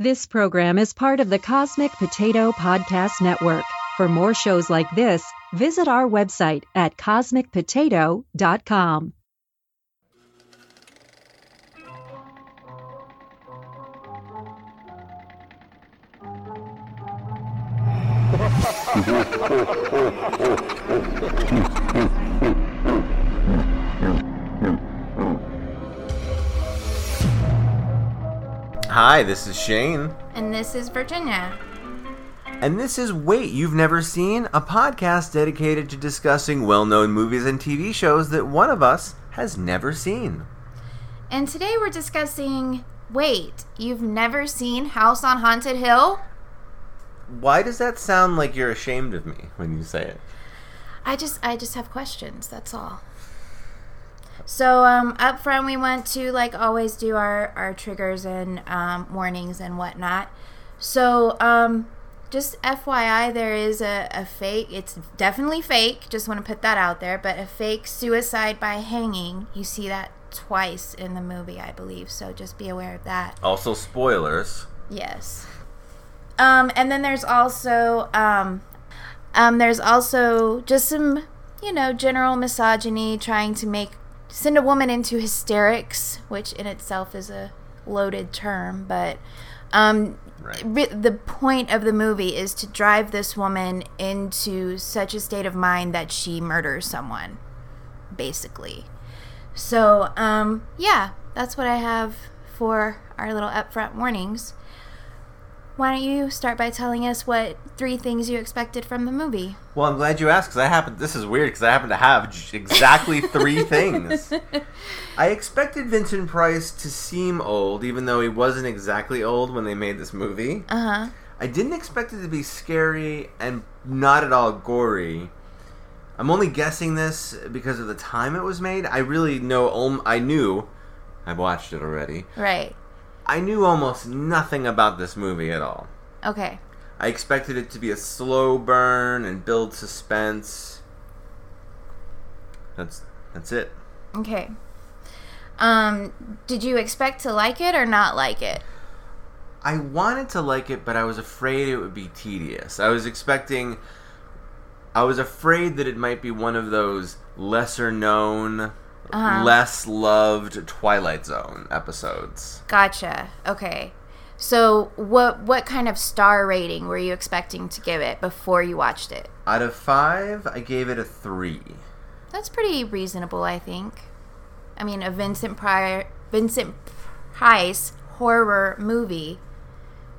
This program is part of the Cosmic Potato Podcast Network. For more shows like this, visit our website at cosmicpotato.com. Hi, this is Shane. And this is Virginia. And this is Wait You've Never Seen, a podcast dedicated to discussing well known movies and TV shows that one of us has never seen. And today we're discussing Wait, you've never seen House on Haunted Hill? Why does that sound like you're ashamed of me when you say it? I just I just have questions, that's all. So um, up front, we want to like always do our our triggers and um, warnings and whatnot. So um, just FYI, there is a, a fake. It's definitely fake. Just want to put that out there. But a fake suicide by hanging. You see that twice in the movie, I believe. So just be aware of that. Also, spoilers. Yes. Um, and then there's also um, um, there's also just some you know general misogyny trying to make send a woman into hysterics, which in itself is a loaded term, but um, Right. the point of the movie is to drive this woman into such a state of mind that she murders someone, basically. So, um, yeah, that's what I have for our little upfront warnings. Why don't you start by telling us what three things you expected from the movie? Well, I'm glad you asked because I happen. This is weird because I happen to have j- exactly three things. I expected Vincent Price to seem old, even though he wasn't exactly old when they made this movie. Uh huh. I didn't expect it to be scary and not at all gory. I'm only guessing this because of the time it was made. I really know. I knew. I watched it already. Right. I knew almost nothing about this movie at all. Okay. I expected it to be a slow burn and build suspense. That's that's it. Okay. Um, did you expect to like it or not like it? I wanted to like it, but I was afraid it would be tedious. I was expecting. I was afraid that it might be one of those lesser known, Uh-huh. less loved Twilight Zone episodes. Gotcha. Okay. So, what what kind of star rating were you expecting to give it before you watched it? Out of five, I gave it a three. That's pretty reasonable, I think. I mean, a Vincent Prior, Vincent Price horror movie.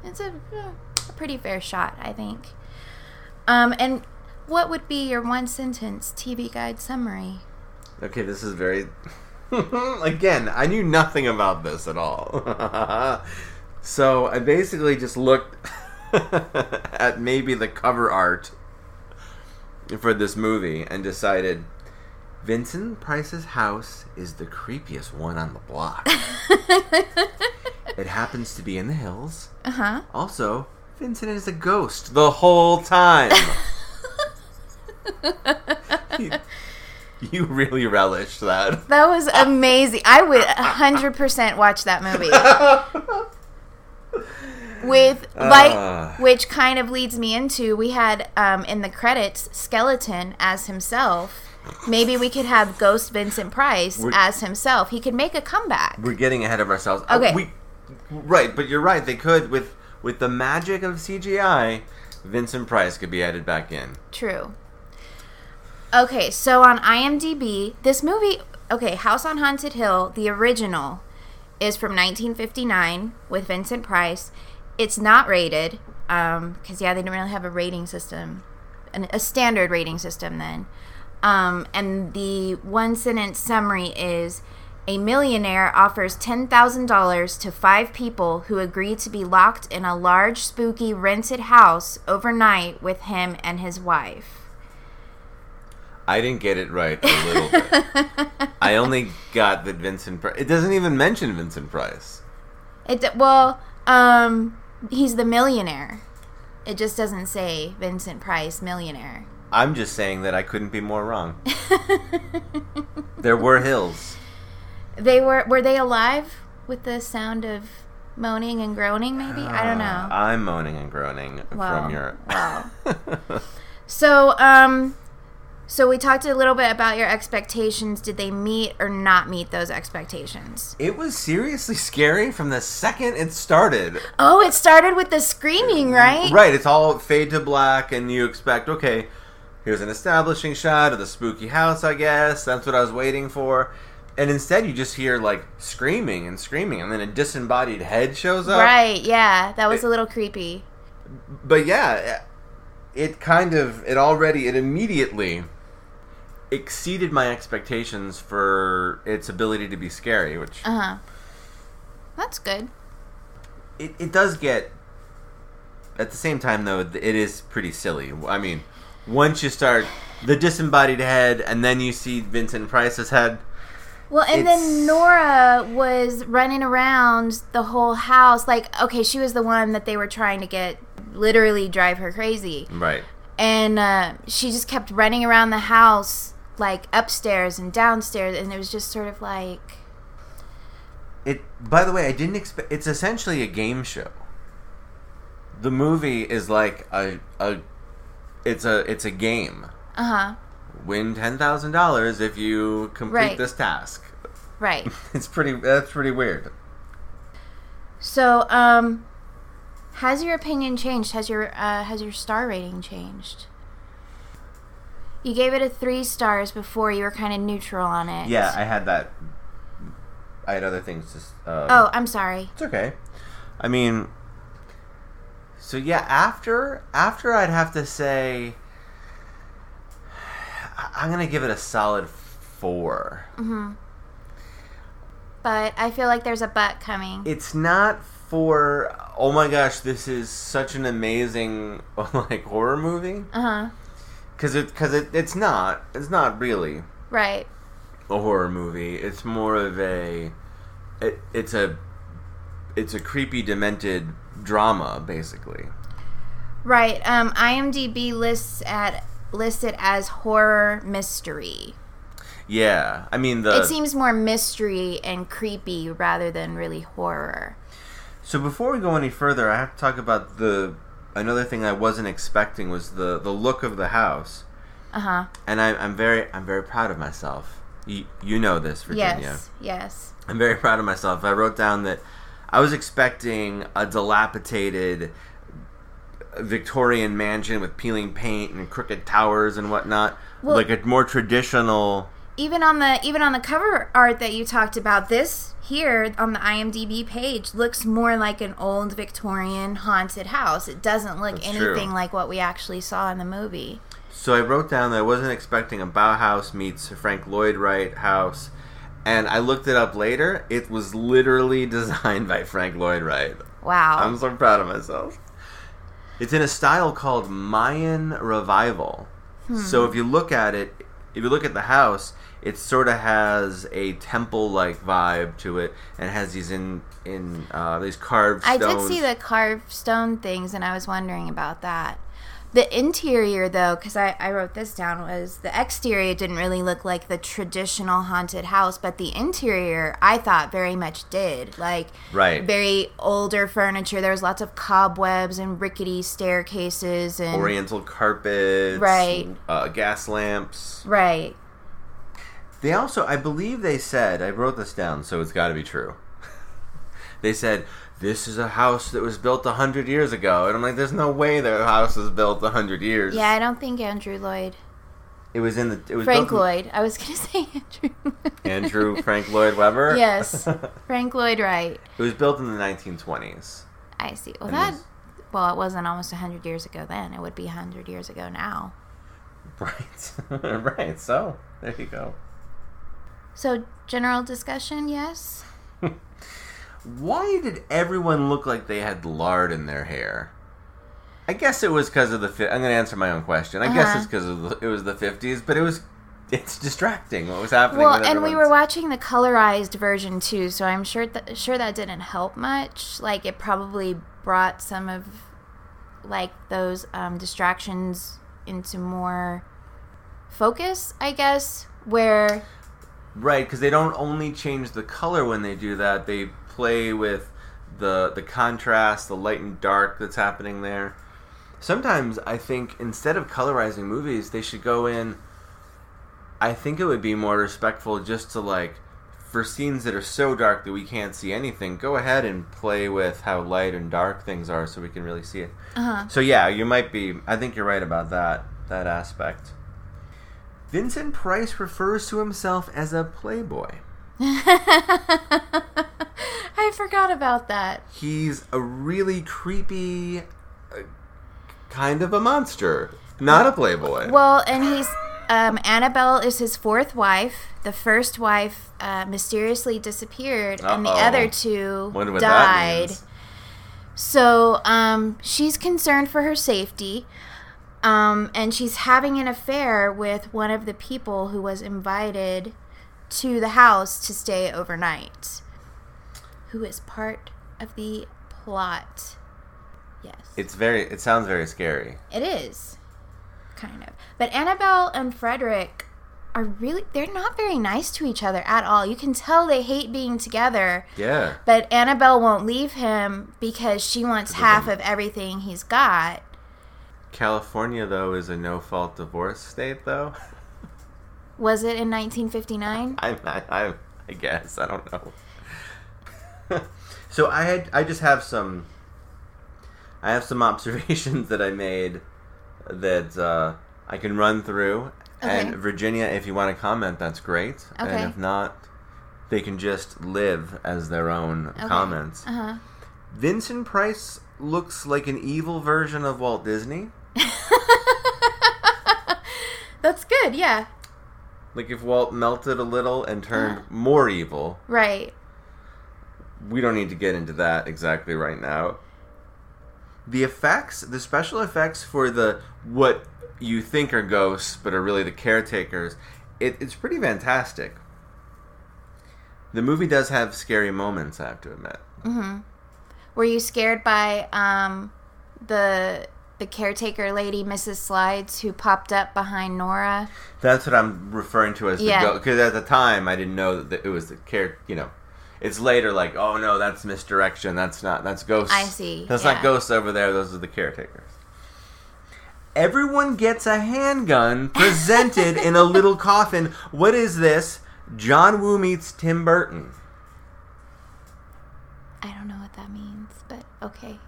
It's a, a pretty fair shot, I think. Um, and what would be your one sentence TV guide summary? Okay, this is very. Again, I knew nothing about this at all. so I basically just looked at maybe the cover art for this movie and decided Vincent Price's house is the creepiest one on the block. it happens to be in the hills. Uh huh. Also, Vincent is a ghost the whole time. you, you really relished that. That was amazing. I would 100% watch that movie. With like Ah. which kind of leads me into we had um in the credits skeleton as himself. Maybe we could have Ghost Vincent Price We're- as himself. He could make a comeback. We're getting ahead of ourselves. Uh, Okay. we, right, but you're right. They could with with the magic of CGI. Vincent Price could be added back in. True. Okay, so on IMDb, this movie, okay, House on Haunted Hill, the original, is from 1959 with Vincent Price. It's not rated, because, yeah, they didn't really have a rating system, an, a standard rating system then. Um, and the one sentence summary is a millionaire offers $10,000 to five people who agree to be locked in a large, spooky, rented house overnight with him and his wife. I didn't get it right a little bit. I only got that Vincent. Price. It doesn't even mention Vincent Price. It well, um, he's the millionaire. It just doesn't say Vincent Price millionaire. I'm just saying that I couldn't be more wrong. there were hills. They were were they alive with the sound of moaning and groaning. Maybe I don't know. I'm moaning and groaning Wow. from your. Wow. So, um, so we talked a little bit about your expectations. Did they meet or not meet those expectations? it was seriously scary from the second it started. Oh, it started with the screaming, uh, right? Right, it's all fade to black, and you expect, okay, here's an establishing shot of the spooky house, I guess. That's what I was waiting for. And instead, you just hear, like, screaming and screaming, and then a disembodied head shows up. Right. Yeah, that was It- a little creepy. But yeah, it kind of, it already, it immediately exceeded my expectations for its ability to be scary, which Uh huh. That's good. it, it does get at the same time though th- it is pretty silly i mean once you start the disembodied head and then you see vincent price's head Well, and It's- then Nora was running around the whole house. Like, okay, she was the one that they were trying to get literally drive her crazy. right And uh, she just kept running around the house, like upstairs and downstairs. And it was just sort of like, it by the way i didn't expect it's essentially a game show the movie is like a, a it's a it's a game uh huh, win $10000 if you complete Right. this task right. it's pretty that's pretty weird so, um, has your opinion changed? Has your uh, has your star rating changed? You gave it a three stars before. You were kind of neutral on it. yeah i had that i had other things to um, Oh, I'm sorry. It's okay. I mean, so yeah, after after I'd have to say, I'm gonna give it a solid four. Mhm. But I feel like there's a but coming. It's not for oh my gosh, this is such an amazing like horror movie Uh huh. Because it because it, it's not it's not really Right. a horror movie. It's more of a it, it's a it's a creepy demented drama basically. Right. Um, IMDb lists at lists it as horror mystery. Yeah, I mean the it seems more mystery and creepy rather than really horror. So before we go any further, I have to talk about the another thing I wasn't expecting was the the look of the house, Uh huh. and I, I'm very I'm very proud of myself. You, you know this, Virginia. Yes. Yes. I'm very proud of myself. I wrote down that I was expecting a dilapidated Victorian mansion with peeling paint and crooked towers and whatnot, Well- like a more traditional. Even on the even on the cover art that you talked about, this here on the IMDb page looks more like an old Victorian haunted house. It doesn't look That's anything true. like what we actually saw in the movie. So I wrote down that I wasn't expecting a Bauhaus meets Frank Lloyd Wright house, and I looked it up later. It was literally designed by Frank Lloyd Wright. Wow. I'm so proud of myself. It's in a style called Mayan Revival. Hmm. So if you look at it, if you look at the house, it sort of has a temple-like vibe to it, and has these in in uh, these carved I did see the carved stone things, and I was wondering about that. The interior, though, because I, I wrote this down, was the exterior didn't really look like the traditional haunted house, but the interior I thought very much did. Like, Right. very older furniture. There was lots of cobwebs and rickety staircases and Oriental carpets, Right. Uh, gas lamps. right. They also, I believe they said, I wrote this down, so it's got to be true. they said this is a house that was built a hundred years ago, and I'm like, there's no way the house was built a hundred years. Yeah, I don't think Andrew Lloyd, it was in the it was Frank built in- Lloyd. I was gonna say Andrew. Andrew Frank Lloyd Webber. yes, Frank Lloyd Wright. it was built in the 1920s. I see. Well, And that. was- Well, it wasn't almost hundred years ago then. It would be hundred years ago now. Right, right. So there you go. So, general discussion, yes. Why did everyone look like they had lard in their hair? I guess it was because of the. Fi- I'm going to answer my own question. I guess Uh-huh. it's because of the, it was the 50s, but it was. It's distracting what was happening. Well, and we were watching the colorized version too, so I'm sure that sure that didn't help much. Like, it probably brought some of like those um, distractions into more focus, I guess. Where Right, because they don't only change the color when they do that. They play with the the contrast, the light and dark that's happening there. Sometimes I think instead of colorizing movies, they should go in. I think it would be more respectful just to like for scenes that are so dark that we can't see anything, go ahead and play with how light and dark things are so we can really see it. Uh-huh. So yeah, you might be I think you're right about that that aspect. Vincent Price refers to himself as a playboy. I forgot about that. He's a really creepy uh, kind of a monster, not a playboy. Well, and he's um, Annabelle is his fourth wife. The first wife uh, mysteriously disappeared, and the other two Wonder what that died. So um, she's concerned for her safety, um, and she's having an affair with one of the people who was invited to the house to stay overnight, who is part of the plot. Yes. It's very it sounds very scary. It is. Kind of. But Annabelle and Frederick are really they're not very nice to each other at all. You can tell they hate being together. Yeah. But Annabelle won't leave him because she wants half of everything he's got. California though is a no fault divorce state though. Was it in 1959? I, I, I, I guess I don't know. so I had I just have some I have some observations that I made that uh, I can run through. Okay. And Virginia, if you want to comment, that's great. Okay. And if not, they can just live as their own Okay. comments. Uh-huh. Vincent Price looks like an evil version of Walt Disney. That's good. Yeah. Like if Walt melted a little and turned more evil. Right. we don't need to get into that exactly right now. The effects, the special effects for the what you think are ghosts but are really the caretakers, it, it's pretty fantastic. The movie does have scary moments, I have to admit. Mhm. Were you scared by um the the caretaker lady, Mrs. Slydes, who popped up behind Nora? That's what I'm referring to as the Yeah. ghost. Because at the time, I didn't know that it was the care. You know, it's later like, oh no, that's misdirection. That's not. That's ghosts. I see, That's yeah. not ghosts over there. Those are the caretakers. Everyone gets a handgun presented in a little coffin. What is this? John Woo meets Tim Burton. I don't know what that means, but okay.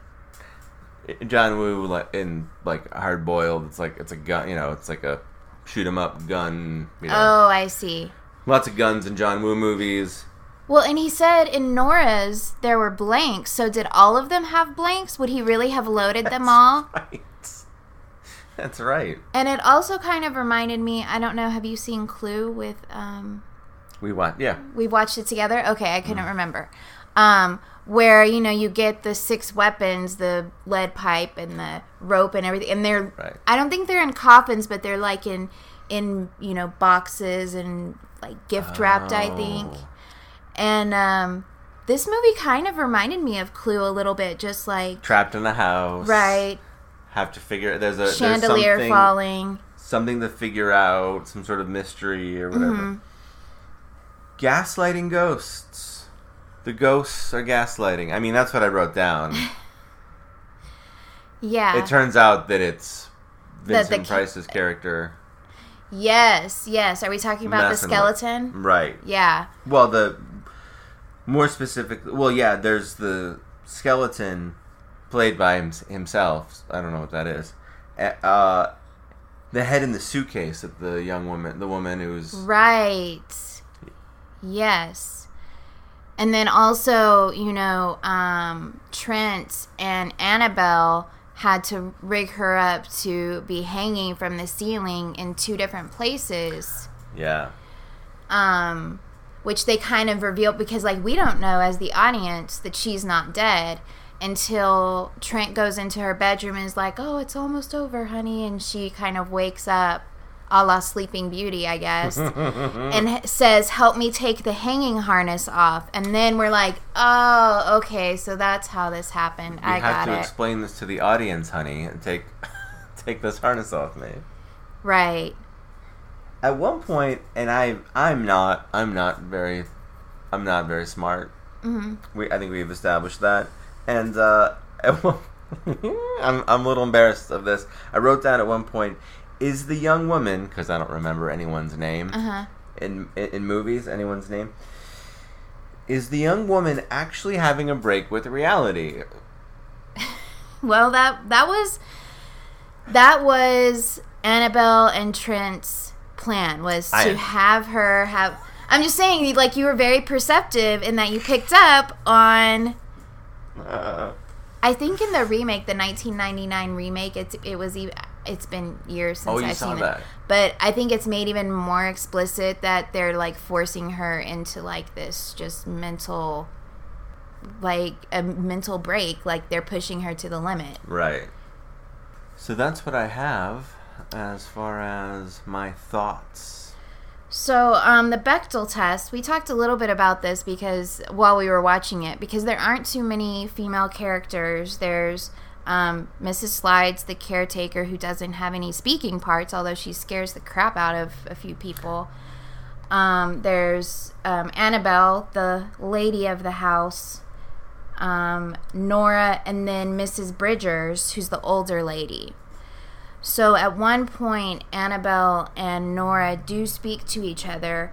John Woo like in like hard boiled. It's like it's a gun. You know, it's like a shoot 'em up gun. You know, Oh, I see. lots of guns in John Woo movies. Well, and he said in Nora's there were blanks. So did all of them have blanks? Would he really have loaded them all? Right. That's right. And it also kind of reminded me. I don't know. Have you seen Clue with? Um, We watched. yeah. we watched it together. Okay, I couldn't Mm. remember. Um, where you know you get the six weapons, the lead pipe and the rope and everything, and they're. Right. I don't think they're in coffins, but they're like in in you know boxes and like gift wrapped. I think. Oh. And um, this movie kind of reminded me of Clue a little bit, just like Trapped in a house. right Have to figure there's a chandelier there's something, falling. something to figure out, some sort of mystery or whatever. Mm-hmm. Gaslighting ghosts. The ghosts are gaslighting. I mean, that's what I wrote down. Yeah. it turns out that it's the Vincent ca- Price's character. yes, yes. Are we talking about the with- skeleton? Right. Yeah. Well, the more specifically, well, yeah, there's the skeleton played by him, himself. I don't know what that is. Uh, Uh, the head in the suitcase of the young woman, the woman who's Right. Yes. And then also, you know, um, Trent and Annabelle had to rig her up to be hanging from the ceiling in two different places. yeah, um, which they kind of revealed because like we don't know as the audience that she's not dead until Trent goes into her bedroom and is like, "Oh, it's almost over, honey," and she kind of wakes up, a la Sleeping Beauty, I guess, and says, "Help me take the hanging harness off," and then we're like, "Oh, okay, so that's how this happened. you I have got to it." explain this to the audience, honey, and take take this harness off me. right. At one point, and I I'm not I'm not very I'm not very smart, We I think we've established that, and uh, at one, I'm I'm a little embarrassed of this. I wrote down at one point, is the young woman because I don't remember anyone's name Uh-huh. in, in in movies anyone's name. Is the young woman actually having a break with reality? Well, that that was that was Annabelle and Trent's plan was to I- have her have. I'm just saying, like you were very perceptive in that you picked up on. Uh, I think in the remake, the 1999 remake, it's it was even. It's been years since Oh, you I've saw seen that. it, but I think it's made even more explicit that they're like forcing her into like this just mental, like a mental break. Like they're pushing her to the limit. right. So that's what I have as far as my thoughts. So, um, the Bechdel test, we talked a little bit about this because while we were watching it, because there aren't too many female characters. There's um, Mrs. Slydes, the caretaker, who doesn't have any speaking parts, although she scares the crap out of a few people. Um, there's um, Annabelle, the lady of the house, um, Nora, and then Mrs. Bridgers, who's the older lady. So at one point, Annabelle and Nora do speak to each other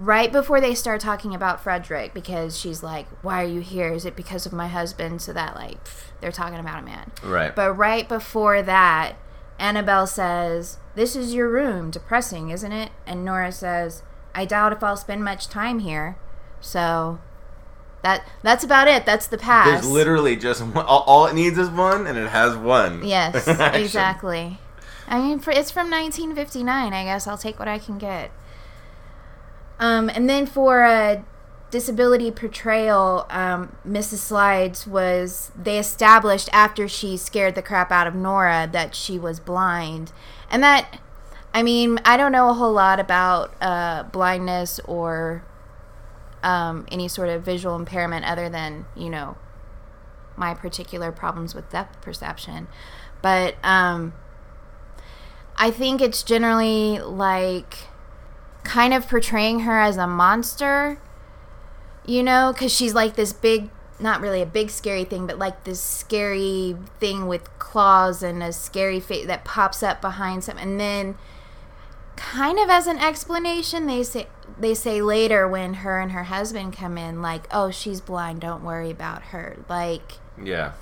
right before they start talking about Frederick because she's like, Why are you here? Is it because of my husband? So that, like, they're talking about a man. Right. But right before that, Annabelle says, This is your room. Depressing, isn't it? And Nora says, I doubt if I'll spend much time here. So that that's about it. That's the pass. There's literally just one, all, all it needs is one, and it has one. Yes, exactly. I mean, for, it's from 1959. I guess I'll take what I can get. Um, and then for a disability portrayal, um, Mrs. Slydes was they established after she scared the crap out of Nora that she was blind, and that. I mean, I don't know a whole lot about uh, blindness or um, any sort of visual impairment other than, you know, my particular problems with depth perception. But um, I think it's generally like kind of portraying her as a monster, you know, because she's like this big, not really a big scary thing, but like this scary thing with claws and a scary face that pops up behind some, and then kind of as an explanation they say they say later when her and her husband come in like oh she's blind don't worry about her like Yeah.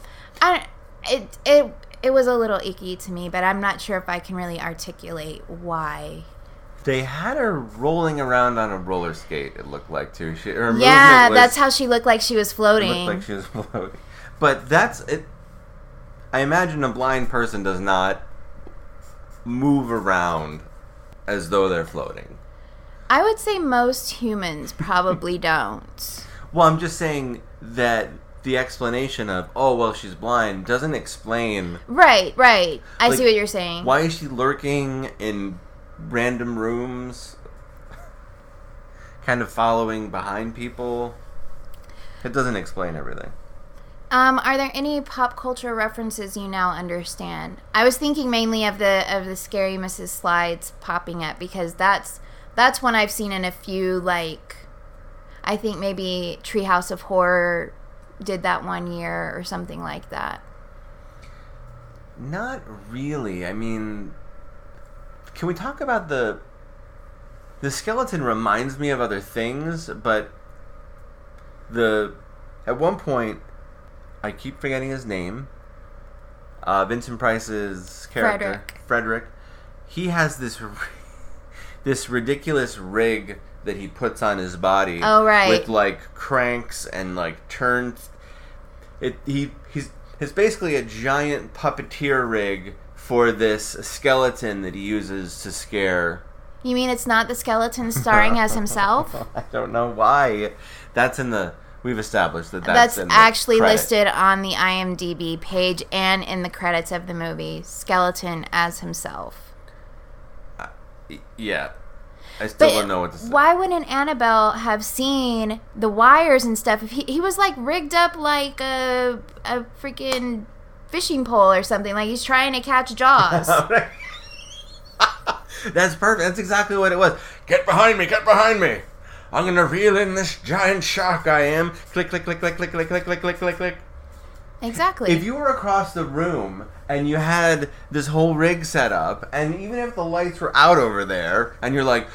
I it it it was a little icky to me, but I'm not sure if I can really articulate why. They had her rolling around on a roller skate. It looked like too. She, her yeah, movement was, that's how she looked like she was floating. looked like she was floating. But that's it. I imagine a blind person does not move around as though they're floating. I would say most humans probably don't. Well, I'm just saying that the explanation of oh well she's blind doesn't explain Right, right. I Like, see what you're saying. why is she lurking in random rooms, kind of following behind people. It doesn't explain everything. Um, are there any pop culture references you now understand? I was thinking mainly of the of the scary Mrs. Slydes popping up because that's that's one I've seen in a few like I think maybe Treehouse of Horror did that one year or something like that. Not really. I mean, can we talk about the the skeleton reminds me of other things, but the at one point I keep forgetting his name. Uh, Vincent Price's character, Frederick. Frederick, he has this this ridiculous rig that he puts on his body. Oh, right. with like cranks and like turns. It he he's it's basically a giant puppeteer rig for this skeleton that he uses to scare. You mean it's not the skeleton starring as himself? I don't know why. That's in the. We've established that That's, that's, in the actually credit. listed on the IMDb page and in the credits of the movie. Skeleton as himself. Uh, y- Yeah, I still But don't know what to say. why wouldn't Annabelle have seen the wires and stuff if he, he was like rigged up like a a freaking fishing pole or something? Like he's trying to catch Jaws. That's perfect. That's exactly what it was. Get behind me! Get behind me! I'm gonna reel in this giant shark. I am. Click, click, click, click, click, click, click, click, click, click, click. Exactly. If you were across the room and you had this whole rig set up, and even if the lights were out over there, and you're like,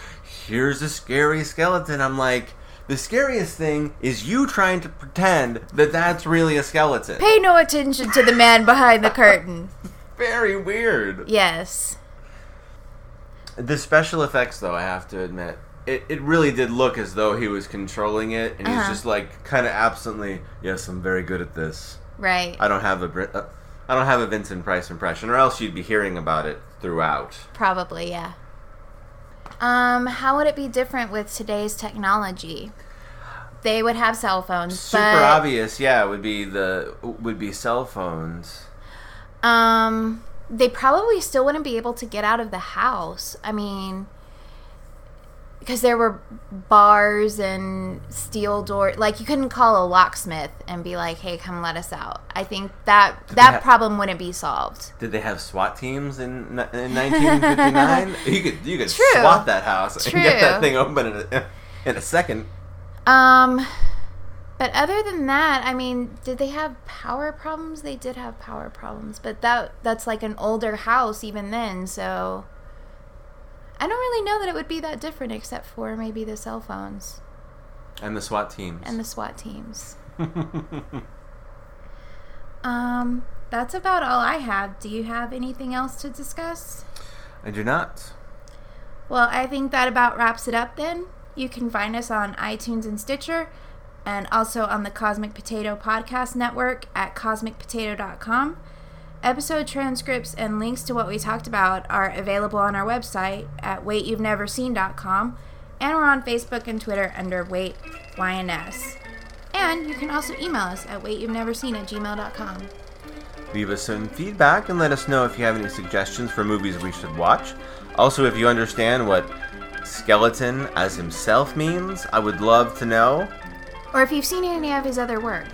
here's a scary skeleton, I'm like, the scariest thing is you trying to pretend that that's really a skeleton. Pay no attention to the man behind the curtain. Very weird. Yes. The special effects, though, I have to admit, it, it really did look as though he was controlling it, and he's Uh-huh. just like kind of absently, yes, I'm very good at this. Right. I don't have a uh, I don't have a Vincent Price impression, or else you'd be hearing about it throughout. Probably, yeah. Um, how would it be different with today's technology? They would have cell phones, Super but obvious, yeah, It would be the would be cell phones. um, they probably still wouldn't be able to get out of the house. I mean, because there were bars and steel door, like you couldn't call a locksmith and be like, "Hey, come let us out." I think that that ha- problem wouldn't be solved. Did they have SWAT teams in, in 1959? you could you could True. SWAT that house and get that thing open in a, in a second. Um, but other than that, I mean, did they have power problems? They did have power problems, but that that's like an older house even then, so I don't really know that it would be that different except for maybe the cell phones And the SWAT teams. and the SWAT teams. um, that's about all I have. Do you have anything else to discuss? I do not. Well, I think that about wraps it up then. You can find us on iTunes and Stitcher, and also on the Cosmic Potato Podcast Network at cosmicpotato.com. Episode transcripts and links to what we talked about are available on our website at waityou'veneverseen.com, and we're on Facebook and Twitter under Wait YNS. And you can also email us at waityou'veneverseen at gmail.com. Leave us some feedback and let us know if you have any suggestions for movies we should watch. Also, if you understand what skeleton as himself means, I would love to know. Or if you've seen any of his other work,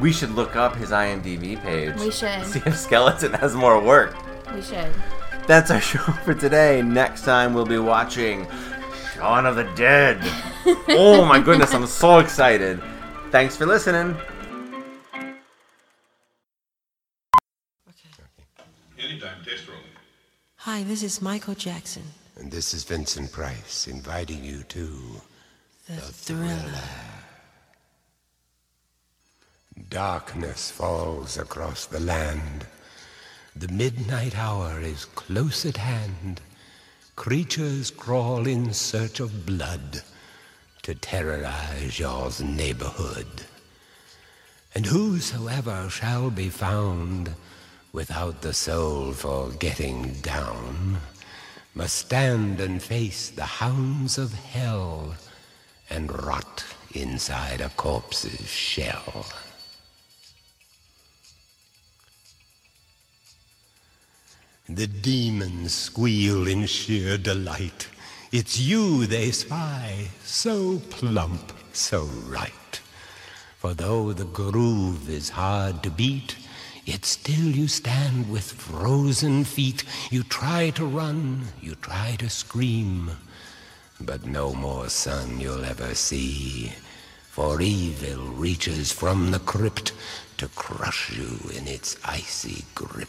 We should look up his IMDb page. We should. See if skeleton has more work. we should. That's our show for today. Next time we'll be watching Shaun of the Dead. oh my goodness, I'm so excited. Thanks for listening. Anytime, test roll. Hi, this is Michael Jackson, And this is Vincent Price inviting you to the, thriller. Darkness falls across the land. The midnight hour is close at hand. Creatures crawl in search of blood to terrorize y'all's neighborhood. And whosoever shall be found without the soul for getting down must stand and face the hounds of hell and rot inside a corpse's shell. The demons squeal in sheer delight. It's you they spy, so plump, so right. For though the groove is hard to beat, yet still you stand with frozen feet. You try to run, you try to scream, but no more sun you'll ever see. For evil reaches from the crypt to crush you in its icy grip.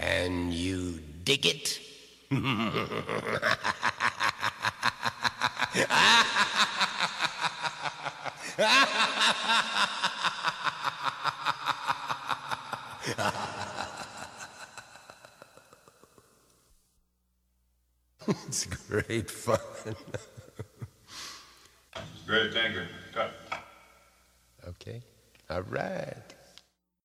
Can you dig it? it's great fun. Great tanker. Cut. Okay. All right.